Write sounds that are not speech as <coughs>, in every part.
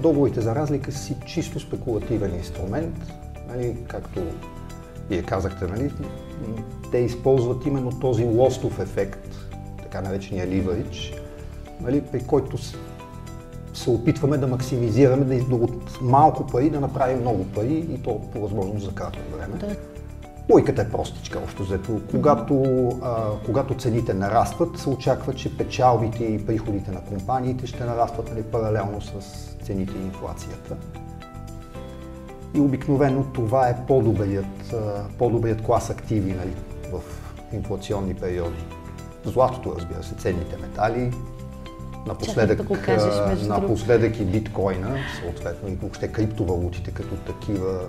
договорите за разлика си чисто спекулативен инструмент, нали, както вие казахте, нали, те използват именно този лостов ефект, така наречения ливарич, нали, при който се опитваме да максимизираме, да от малко пари да направим много пари и то по възможност за кратко време. Да. Логиката е простичка, общо взето. Когато, а, когато цените нарастват, се очаква, че печалбите и приходите на компаниите ще нарастват нали, паралелно с цените и инфлацията. И обикновено това е по-добрият, по-добрият клас активи нали, в инфлационни периоди. Златото, разбира се, ценните метали, напоследък, да кажеш, напоследък и биткоина, съответно и въобще криптовалутите като такива.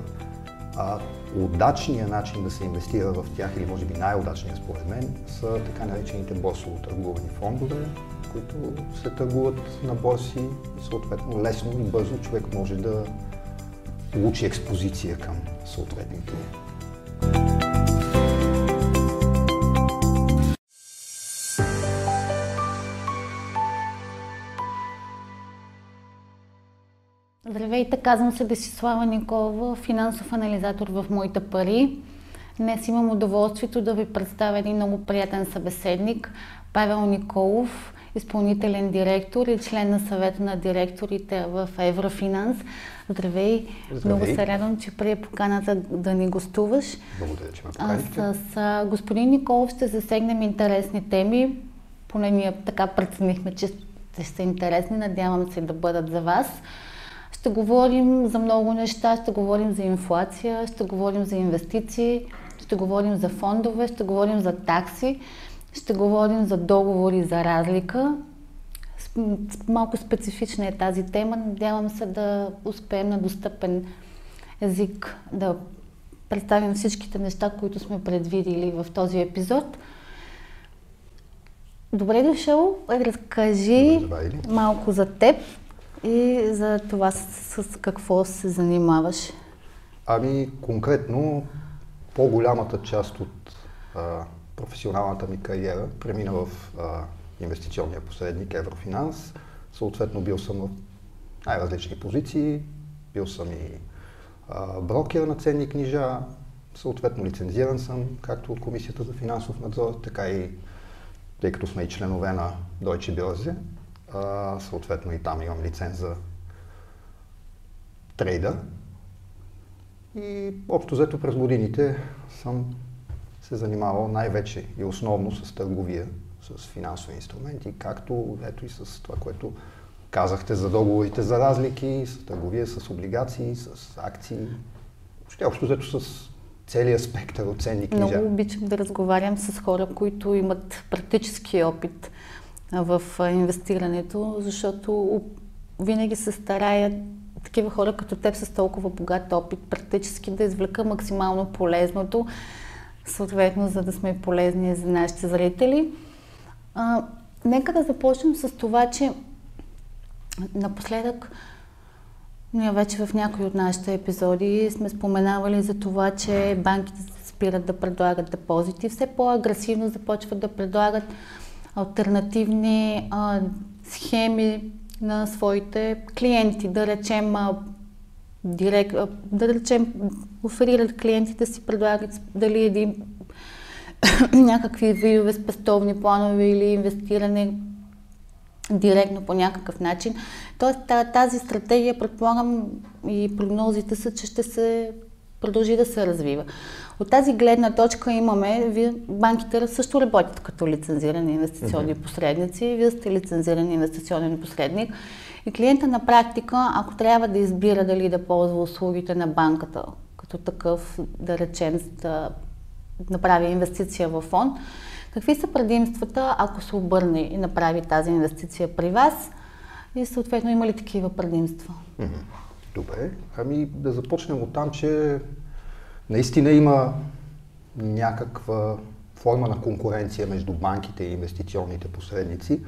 А, удачният начин да се инвестира в тях, или може би най-удачният според мен, са така наречените борсово търгувани фондове, които се търгуват на борси и съответно лесно и бързо човек може да получи експозиция към съответните казвам се Десислава Николова, финансов анализатор в Моите пари. Днес имам удоволствието да ви представя един много приятен събеседник, Павел Николов, изпълнителен директор и член на съвета на директорите в Еврофинанс. Здравей! Здравей. Много се радвам, че прие поканата да ни гостуваш. Благодаря, че ме поканихте. С, с господин Николов ще засегнем интересни теми. Поне ние така преценихме, че ще са интересни. Надявам се да бъдат за вас. Ще говорим за много неща, ще говорим за инфлация, ще говорим за инвестиции, ще говорим за фондове, ще говорим за такси, ще говорим за договори за разлика. Малко специфична е тази тема. Надявам се да успеем на достъпен език да представим всичките неща, които сме предвидили в този епизод. Добре дошъл, разкажи малко за теб, и за това с, с какво се занимаваш? Ами, конкретно, по-голямата част от а, професионалната ми кариера премина в а, инвестиционния посредник Еврофинанс. Съответно, бил съм в най-различни позиции. Бил съм и а, брокер на ценни книжа, съответно лицензиран съм, както от Комисията за финансов надзор, така и тъй като сме и членове на Deutsche Börse, а, съответно и там имам лиценз за трейда. И общо взето през годините съм се занимавал най-вече и основно с търговия с финансови инструменти, както ето и с това, което казахте за договорите за разлики, с търговия с облигации, с акции. Ще общо взето с целият спектър от ценни книжа. Много обичам да разговарям с хора, които имат практически опит в инвестирането, защото винаги се старая такива хора като теб с толкова богат опит практически да извлека максимално полезното, съответно, за да сме полезни за нашите зрители. А, нека да започнем с това, че напоследък ние вече в някои от нашите епизоди сме споменавали за това, че банките спират да предлагат депозити, все по-агресивно започват да предлагат альтернативни а, схеми на своите клиенти. Да речем, а, директ, а, да речем, оферират клиентите си, предлагат дали един <coughs> някакви видове спестовни планове или инвестиране директно по някакъв начин. Тоест тази стратегия, предполагам и прогнозите са, че ще се продължи да се развива. От тази гледна точка имаме, вие, банките също работят като лицензирани инвестиционни mm-hmm. посредници, вие сте лицензиран инвестиционен посредник и клиента на практика, ако трябва да избира дали да ползва услугите на банката, като такъв, да речем, да направи инвестиция в фонд, какви са предимствата, ако се обърне и направи тази инвестиция при вас и съответно има ли такива предимства? Mm-hmm. Добре, ами да започнем от там, че наистина има някаква форма на конкуренция между банките и инвестиционните посредници.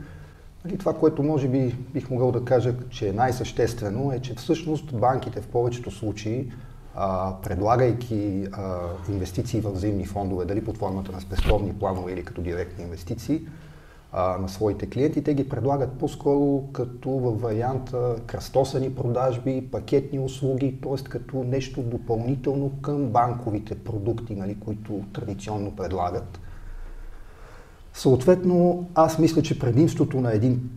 Нали, това, което може би бих могъл да кажа, че е най-съществено, е, че всъщност банките в повечето случаи, а, предлагайки а, инвестиции в взаимни фондове, дали под формата на спестовни планове или като директни инвестиции, а, на своите клиенти. Те ги предлагат по-скоро като във варианта кръстосани продажби, пакетни услуги, т.е. като нещо допълнително към банковите продукти, нали, които традиционно предлагат. Съответно, аз мисля, че предимството на един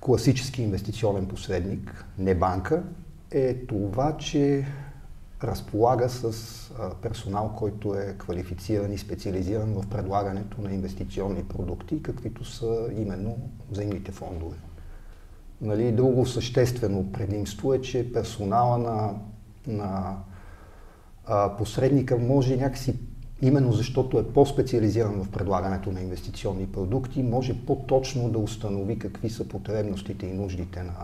класически инвестиционен посредник, не банка, е това, че разполага с персонал, който е квалифициран и специализиран в предлагането на инвестиционни продукти, каквито са именно взаимните фондове. Нали, друго съществено предимство е, че персонала на, на а, посредника може някакси, именно защото е по-специализиран в предлагането на инвестиционни продукти, може по-точно да установи какви са потребностите и нуждите на,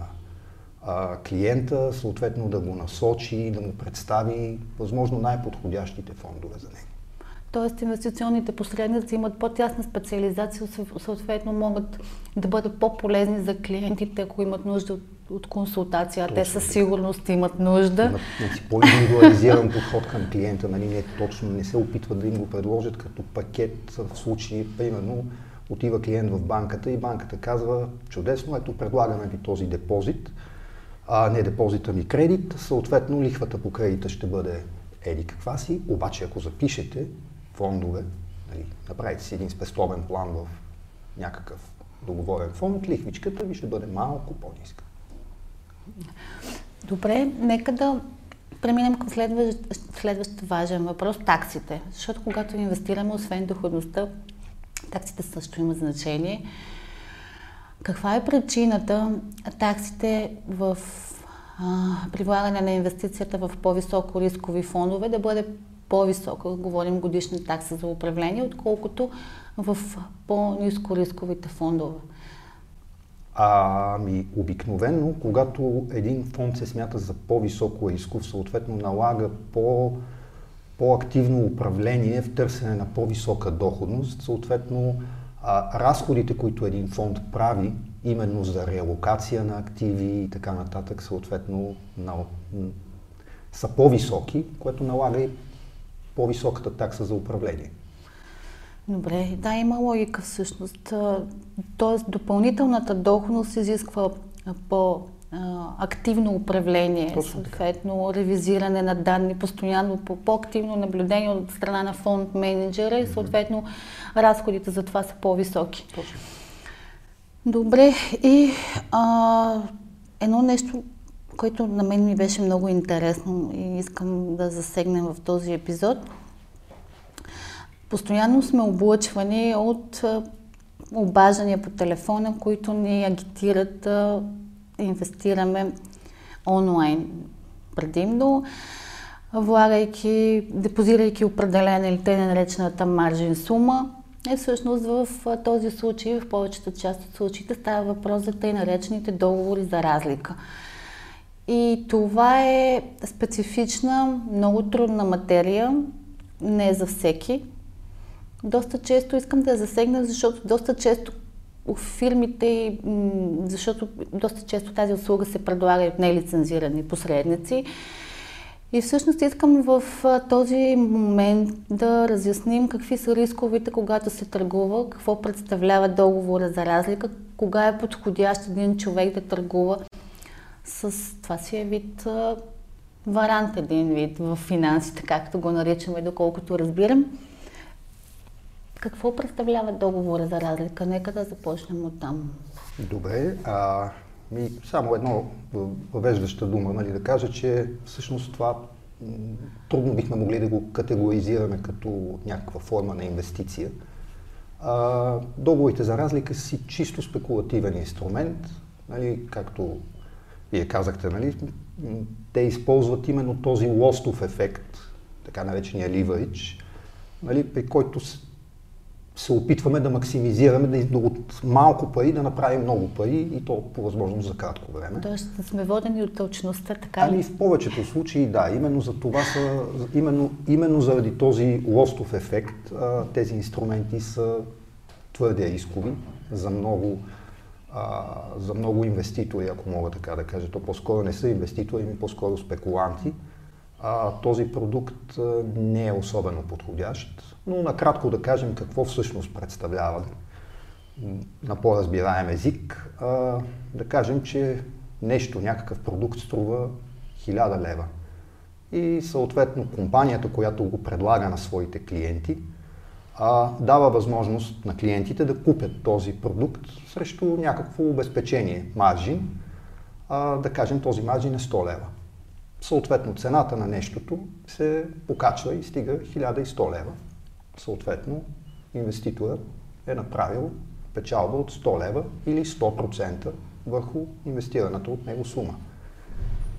а, клиента, съответно да го насочи, да му представи възможно най-подходящите фондове за него. Тоест инвестиционните посредници имат по-тясна специализация, съответно могат да бъдат по-полезни за клиентите, ако имат нужда от, от консултация. Точно, Те със сигурност имат нужда. Имат значи, по-индивидуализиран подход към клиента, нали, не, точно не се опитват да им го предложат като пакет в случай, примерно, отива клиент в банката и банката казва, чудесно, ето предлагаме ви този депозит, а не депозита ми кредит, съответно лихвата по кредита ще бъде еди каква си, обаче ако запишете фондове, нали, направите си един спестовен план в някакъв договорен фонд, лихвичката ви ще бъде малко по-ниска. Добре, нека да преминем към следващ, следващ важен въпрос таксите. Защото когато инвестираме, освен доходността, таксите също имат значение. Каква е причината таксите в а, прилагане на инвестицията в по-високо рискови фондове да бъде по-висока, говорим годишна такса за управление, отколкото в по-низко рисковите фондове? Ами, обикновено, когато един фонд се смята за по-високо рисков, съответно налага по- по-активно управление в търсене на по-висока доходност, съответно а, разходите, които един фонд прави, именно за реалокация на активи и така нататък, съответно на, са по-високи, което налага и по-високата такса за управление. Добре, да, има логика всъщност. Тоест, допълнителната доходност изисква по- активно управление, съответно ревизиране на данни, постоянно по- по-активно наблюдение от страна на фонд менеджера и съответно разходите за това са по-високи. Точно. Добре, и а, едно нещо, което на мен ми беше много интересно и искам да засегнем в този епизод. Постоянно сме облъчвани от обаждания по телефона, които ни агитират инвестираме онлайн предимно, влагайки, депозирайки определена или те наречената маржин сума. И всъщност в този случай, в повечето част от случаите, става въпрос за тъй наречените договори за разлика. И това е специфична, много трудна материя, не е за всеки. Доста често искам да я засегна, защото доста често фирмите, защото доста често тази услуга се предлага от нелицензирани посредници. И всъщност искам в този момент да разясним какви са рисковете, когато се търгува, какво представлява договора за разлика, кога е подходящ един човек да търгува с това си е вид варант, един вид в финансите, както го наричаме, доколкото разбирам. Какво представлява договора за разлика? Нека да започнем от там. Добре. А, ми, само едно въвеждаща дума, нали, да кажа, че всъщност това трудно бихме могли да го категоризираме като някаква форма на инвестиция. А, договорите за разлика си чисто спекулативен инструмент, нали, както вие казахте, нали, те използват именно този лостов ефект, така наречения ливарич, нали, при който се опитваме да максимизираме, да от малко пари да направим много пари и то по възможност за кратко време. Тоест да сме водени от точността, така ли? Ами в повечето случаи да, именно за това са, именно, именно заради този лостов ефект тези инструменти са твърде рискови за много, а, за много инвеститори, ако мога така да кажа. То по-скоро не са инвеститори, ами по-скоро спекуланти. А, този продукт не е особено подходящ но накратко да кажем какво всъщност представлява. на по-разбираем език, а, да кажем, че нещо, някакъв продукт струва 1000 лева. И съответно компанията, която го предлага на своите клиенти, а, дава възможност на клиентите да купят този продукт срещу някакво обезпечение, маржин. А, да кажем, този маржин е 100 лева. Съответно, цената на нещото се покачва и стига 1100 лева. Съответно, инвеститорът е направил печалба от 100 лева или 100% върху инвестираната от него сума.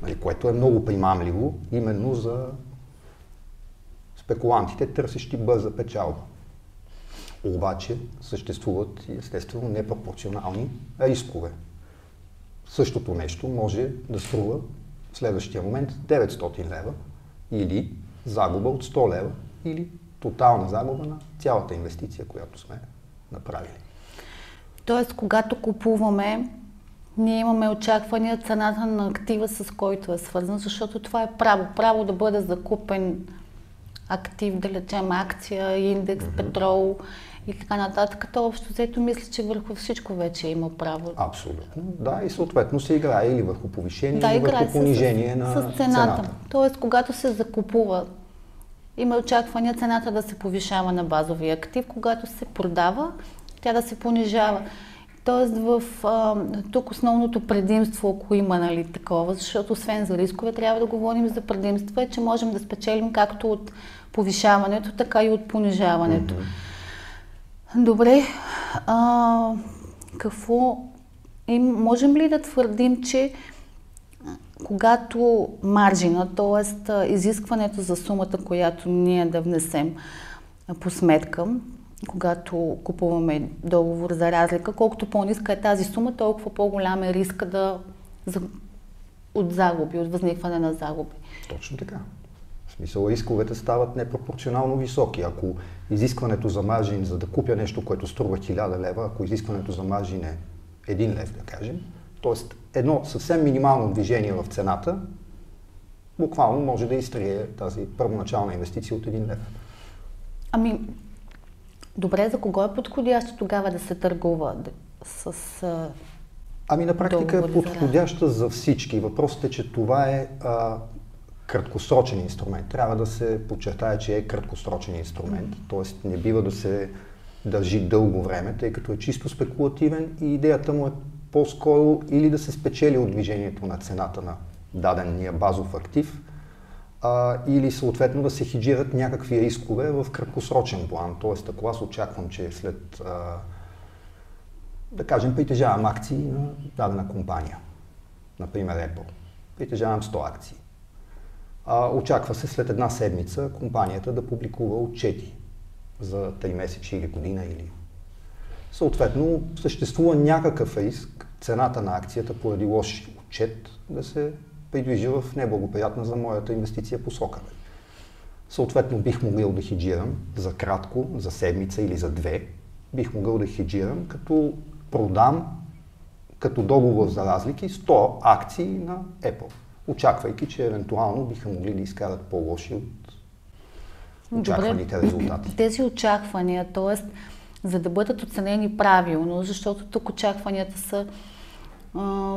Нали, което е много примамливо именно за спекулантите, търсещи бърза печалба. Обаче съществуват естествено непропорционални рискове. Същото нещо може да струва в следващия момент 900 лева или загуба от 100 лева или тотална загуба на цялата инвестиция, която сме направили. Тоест, когато купуваме, ние имаме очаквания цената на актива, с който е свързан, защото това е право. Право да бъде закупен актив, да лечем акция, индекс, mm-hmm. петрол и така нататък. То общо взето мисля, че върху всичко вече има право. Абсолютно. Да, и съответно се играе или върху повишение, да, или върху понижение с, на с цената. цената. Тоест, когато се закупува, има очаквания цената да се повишава на базовия актив, когато се продава, тя да се понижава. Тоест, в, а, тук основното предимство, ако има нали, такова, защото освен за рискове, трябва да говорим за предимства, е, че можем да спечелим както от повишаването, така и от понижаването. Mm-hmm. Добре, а, какво и можем ли да твърдим, че когато маржина, т.е. изискването за сумата, която ние да внесем по сметка, когато купуваме договор за разлика, колкото по-ниска е тази сума, толкова по-голям е риска да, от загуби, от възникване на загуби. Точно така. Смисъл, рисковете стават непропорционално високи. Ако изискването за маржин, за да купя нещо, което струва 1000 лева, ако изискването за маржин е 1 лев, да кажем, т.е. едно съвсем минимално движение в цената, буквално може да изтрие тази първоначална инвестиция от 1 лев. Ами, Добре, за кого е подходящо тогава да се търгува с Ами на практика е подходяща за всички. Въпросът е, че това е а, краткосрочен инструмент. Трябва да се подчертая, че е краткосрочен инструмент. Тоест не бива да се държи дълго време, тъй като е чисто спекулативен и идеята му е по-скоро или да се спечели от движението на цената на дадения базов актив, а, или съответно да се хиджират някакви рискове в краткосрочен план. Тоест, ако аз очаквам, че след, а, да кажем, притежавам акции на дадена компания, например Apple, притежавам 100 акции. Очаква се след една седмица компанията да публикува отчети за 3 месеца или година или Съответно, съществува някакъв риск цената на акцията поради лош отчет да се придвижи в неблагоприятна за моята инвестиция посока. Съответно бих могъл да хеджирам за кратко, за седмица или за две. Бих могъл да хеджирам като продам като договор за разлики 100 акции на Apple, очаквайки, че евентуално биха могли да изкарат по-лоши от очакваните Добре. резултати. Тези очаквания, т.е. за да бъдат оценени правилно, защото тук очакванията са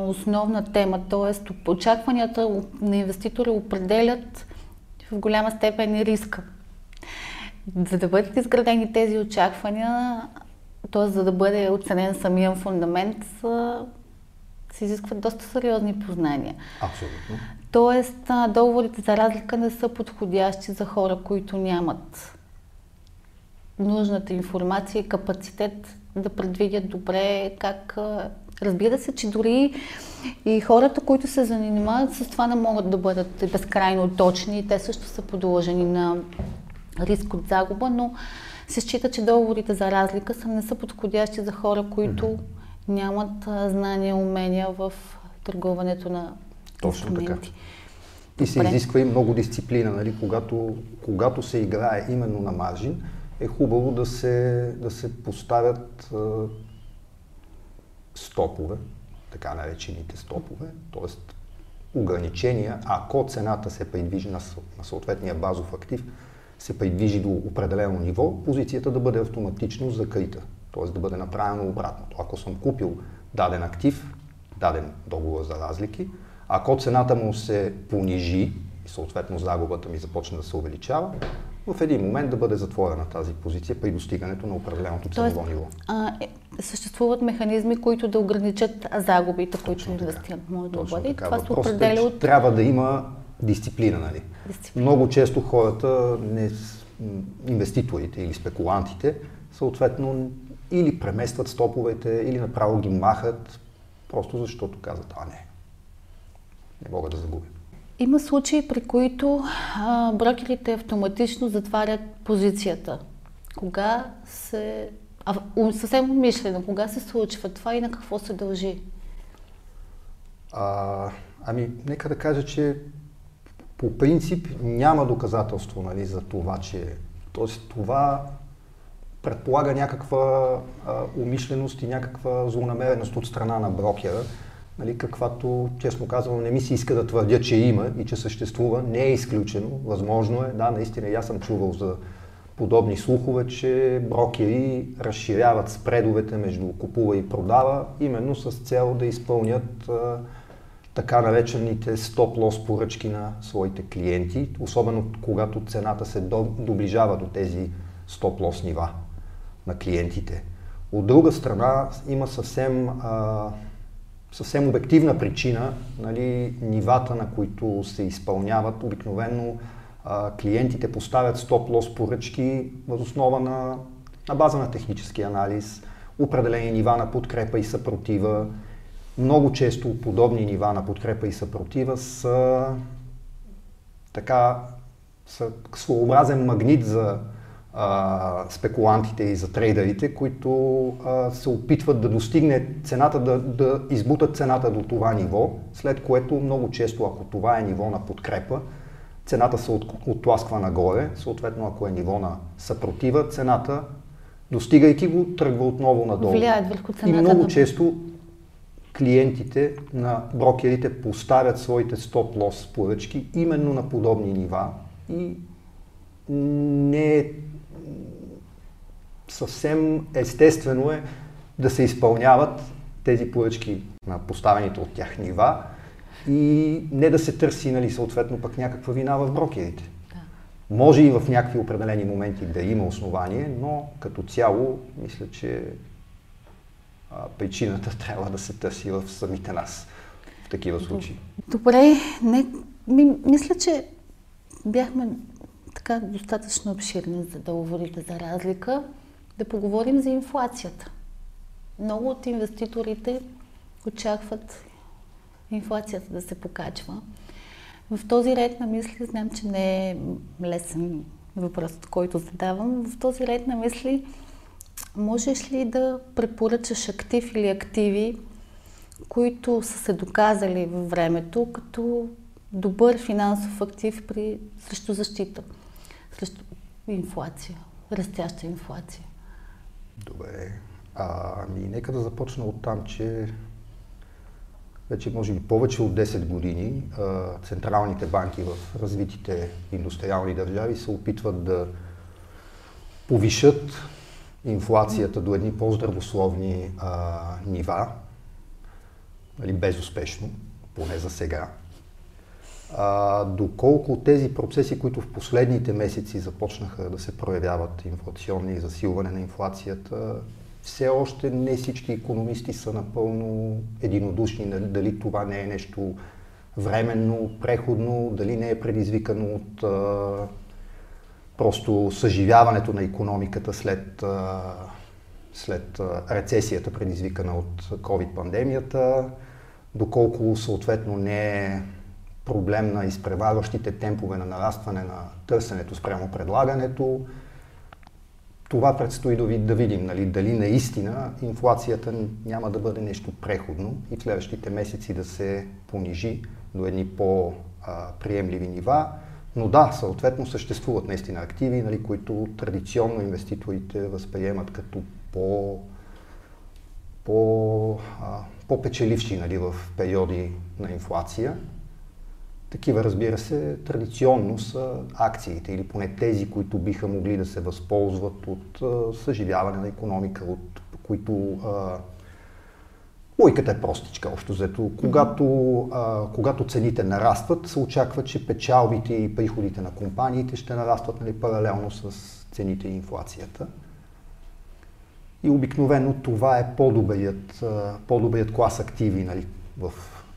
основна тема, т.е. очакванията на инвеститори определят в голяма степен и риска. За да бъдат изградени тези очаквания, т.е. за да бъде оценен самия фундамент, се изискват доста сериозни познания. Абсолютно. Тоест, договорите за разлика не са подходящи за хора, които нямат нужната информация и капацитет да предвидят добре как Разбира се, че дори и хората, които се занимават с това, не могат да бъдат безкрайно точни. Те също са подложени на риск от загуба, но се счита, че договорите за разлика са, не са подходящи за хора, които mm-hmm. Нямат знания, умения в търгуването на Точно така. И се изисква и много дисциплина, нали? когато, когато се играе именно на маржин, е хубаво да се, да се поставят стопове, така наречените стопове, т.е. ограничения, ако цената се придвижи на, на съответния базов актив, се придвижи до определено ниво, позицията да бъде автоматично закрита. т.е. да бъде направено обратното. Ако съм купил даден актив, даден договор за разлики, ако цената му се понижи и съответно загубата ми започне да се увеличава, в един момент да бъде затворена тази позиция при достигането на определеното ценово ниво. А, е, съществуват механизми, които да ограничат загубите, които инвестират. Може да бъде. Това се определя от... Трябва да има дисциплина, нали? Дисциплина. Много често хората, не, инвеститорите или спекулантите, съответно или преместват стоповете, или направо ги махат, просто защото казват, а не, не мога да загубя. Има случаи, при които а, брокерите автоматично затварят позицията. Кога се... А, съвсем умишлено, кога се случва това и на какво се дължи? А, ами, нека да кажа, че по принцип няма доказателство нали, за това, че... Тоест, това предполага някаква а, умишленост и някаква злонамереност от страна на брокера нали, каквато, честно казвам, не ми се иска да твърдя, че има и че съществува. Не е изключено, възможно е. Да, наистина, аз съм чувал за подобни слухове, че брокери разширяват спредовете между купува и продава, именно с цел да изпълнят а, така наречените стоп-лос поръчки на своите клиенти, особено когато цената се доближава до тези стоп-лос нива на клиентите. От друга страна има съвсем а, съвсем обективна причина, нали, нивата на които се изпълняват, обикновено а, клиентите поставят стоп-лос поръчки въз основа на, на база на технически анализ, определени нива на подкрепа и съпротива. Много често подобни нива на подкрепа и съпротива са така са своеобразен магнит за а, спекулантите и за трейдерите, които а, се опитват да достигне цената, да, да избутат цената до това ниво, след което много често, ако това е ниво на подкрепа, цената се от, отласква нагоре, съответно ако е ниво на съпротива, цената, достигайки го, тръгва отново надолу. Влияят върху цената. И много често клиентите на брокерите поставят своите стоп-лос поръчки именно на подобни нива и не е съвсем естествено е да се изпълняват тези поръчки на поставените от тях нива и не да се търси, нали, съответно, пък някаква вина в брокерите. Да. Може и в някакви определени моменти да има основание, но като цяло, мисля, че а, причината <laughs> трябва да се търси в самите нас в такива случаи. Добре, не, ми, мисля, че бяхме така достатъчно обширни, за да говорите за разлика да поговорим за инфлацията. Много от инвеститорите очакват инфлацията да се покачва. В този ред на мисли, знам, че не е лесен въпросът, който задавам, в този ред на мисли можеш ли да препоръчаш актив или активи, които са се доказали във времето като добър финансов актив при, срещу защита, срещу инфлация, растяща инфлация? Добре. А, ами, нека да започна от там, че вече може би повече от 10 години а, централните банки в развитите индустриални държави се опитват да повишат инфлацията до едни по-здравословни а, нива, нали, безуспешно, поне за сега. А, доколко тези процеси, които в последните месеци започнаха да се проявяват инфлационни засилване на инфлацията, все още не всички економисти са напълно единодушни, дали това не е нещо временно, преходно, дали не е предизвикано от а, просто съживяването на економиката след, а, след а, рецесията, предизвикана от COVID-пандемията, доколко съответно не е проблем на изпреварващите темпове на нарастване на търсенето спрямо предлагането. Това предстои да, видим, нали, дали наистина инфлацията няма да бъде нещо преходно и в следващите месеци да се понижи до едни по-приемливи нива. Но да, съответно съществуват наистина активи, нали, които традиционно инвеститорите възприемат като по, по, а, по-печеливши нали, в периоди на инфлация. Такива, разбира се, традиционно са акциите или поне тези, които биха могли да се възползват от съживяване на економика, от които а, Логиката е простичка, общо взето. Когато, а, когато цените нарастват, се очаква, че печалбите и приходите на компаниите ще нарастват нали, паралелно с цените и инфлацията. И обикновено това е по-добрият, по-добрият клас активи нали, в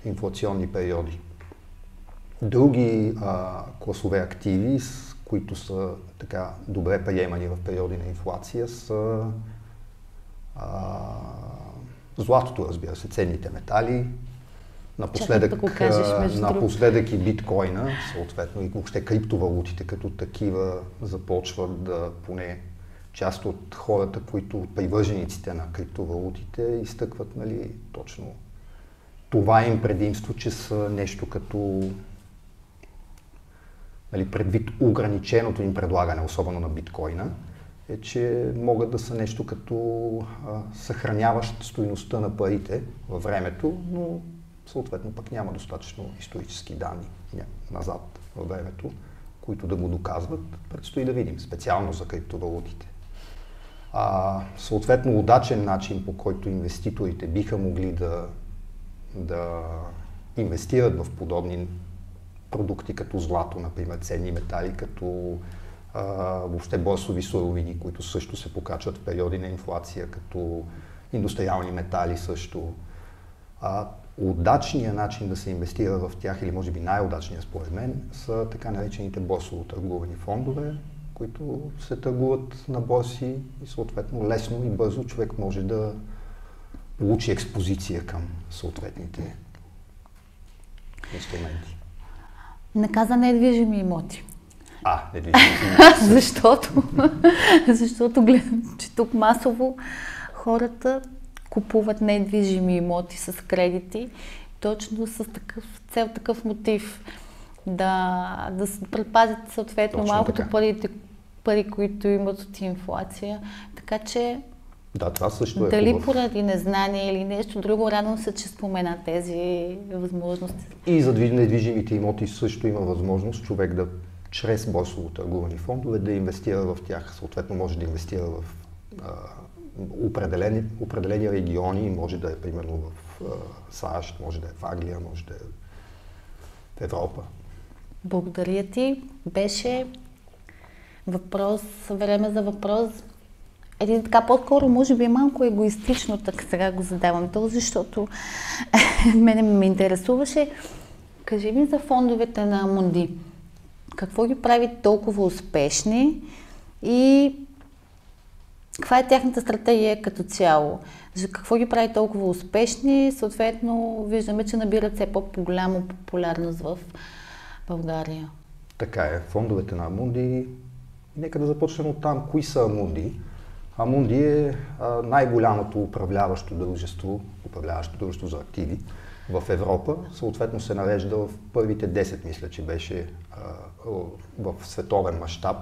инфлационни периоди. Други а, класове активи, с които са така добре приемани в периоди на инфлация, са а, златото, разбира се, ценните метали, напоследък, да кажеш, напоследък и биткоина, съответно и въобще криптовалутите като такива започват да поне част от хората, които привържениците на криптовалутите изтъкват нали, точно това им предимство, че са нещо като нали, предвид ограниченото им предлагане, особено на биткоина, е, че могат да са нещо като а, съхраняващ стоиността на парите във времето, но съответно пък няма достатъчно исторически данни назад във времето, които да го доказват. Предстои да видим, специално за криптовалутите. А, съответно, удачен начин, по който инвеститорите биха могли да, да инвестират в подобни продукти като злато, например, ценни метали, като а, въобще борсови суровини, които също се покачват в периоди на инфлация, като индустриални метали също. А, удачният начин да се инвестира в тях, или може би най-удачният според мен, са така наречените борсово търгувани фондове, които се търгуват на борси и съответно лесно и бързо човек може да получи експозиция към съответните инструменти. Наказа недвижими имоти. А, недвижими имоти. <laughs> защото, <laughs> защото гледам, че тук масово хората купуват недвижими имоти с кредити, точно с такъв цел, такъв мотив да, да се предпазят съответно Точно малкото парите, пари, които имат от инфлация. Така че да, това също е Дали хубав. поради незнание или нещо друго, радвам се, че спомена тези възможности. И за недвижимите имоти също има възможност човек да чрез борсово търгувани фондове да инвестира в тях. Съответно може да инвестира в а, определени, определени региони, може да е примерно в а, САЩ, може да е в Англия, може да е в Европа. Благодаря ти. Беше въпрос, време за въпрос. Един така по-скоро, може би малко егоистично, така сега го задавам то, защото <laughs> мене ме интересуваше. Кажи ми за фондовете на Мунди. Какво ги прави толкова успешни и каква е тяхната стратегия като цяло? За какво ги прави толкова успешни? Съответно, виждаме, че набират все по-голяма популярност в България. Така е. Фондовете на Амунди, нека да започнем от там. Кои са Амунди? Амунди е най-голямото управляващо дружество, управляващо дружество за активи в Европа. Съответно се нарежда в първите 10, мисля, че беше в световен мащаб.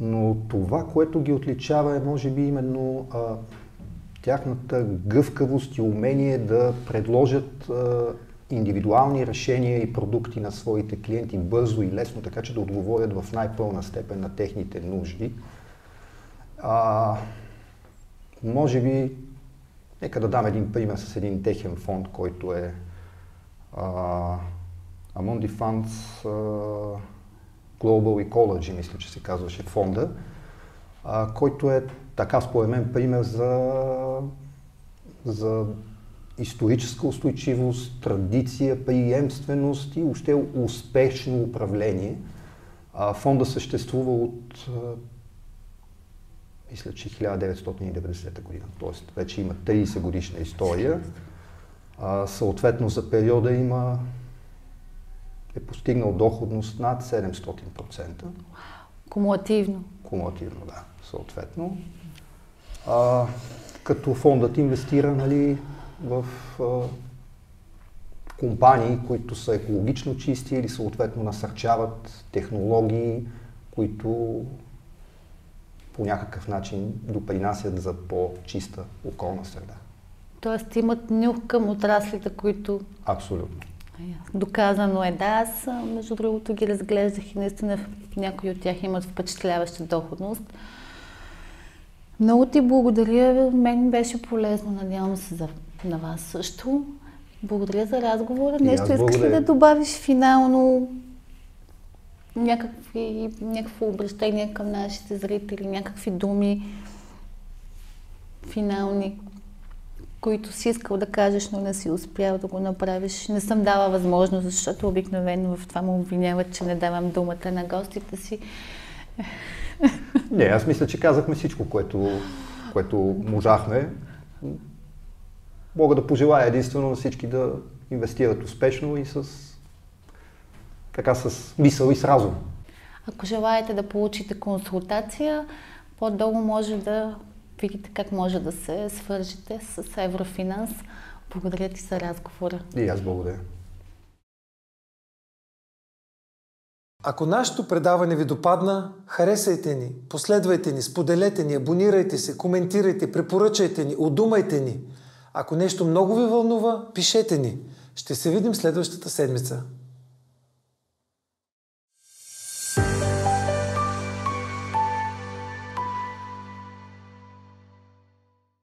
Но това, което ги отличава е, може би, именно а, тяхната гъвкавост и умение да предложат а, индивидуални решения и продукти на своите клиенти бързо и лесно, така че да отговорят в най-пълна степен на техните нужди. А, може би, нека да дам един пример с един техен фонд, който е а, Amundi Funds а, Global Ecology, мисля, че се казваше фонда, а, който е така според мен пример за, за историческа устойчивост, традиция, приемственост и още успешно управление. А, фонда съществува от мисля, че 1990 година, т.е. вече има 30 годишна история. А, съответно за периода има е постигнал доходност над 700%. Кумулативно. Кумулативно, да, съответно. А, като фондът инвестира нали, в а, компании, които са екологично чисти или съответно насърчават технологии, които по някакъв начин допринасят за по-чиста околна среда. Тоест имат нюх към отраслите, които... Абсолютно. Доказано е, да. Аз, между другото, ги разглеждах и наистина някои от тях имат впечатляваща доходност. Много ти благодаря. Мен беше полезно. Надявам се за, на вас също. Благодаря за разговора. Нещо искаш ли да добавиш финално? Някакви, някакво обращение към нашите зрители, някакви думи финални, които си искал да кажеш, но не си успял да го направиш. Не съм дала възможност, защото обикновено в това му обвиняват, че не давам думата на гостите си. Не, аз мисля, че казахме всичко, което, което можахме. Мога да пожелая единствено на всички да инвестират успешно и с така с мисъл и с разум. Ако желаете да получите консултация, по-долу може да видите как може да се свържете с Еврофинанс. Благодаря ти за разговора. И аз благодаря. Ако нашето предаване ви допадна, харесайте ни, последвайте ни, споделете ни, абонирайте се, коментирайте, препоръчайте ни, удумайте ни. Ако нещо много ви вълнува, пишете ни. Ще се видим следващата седмица.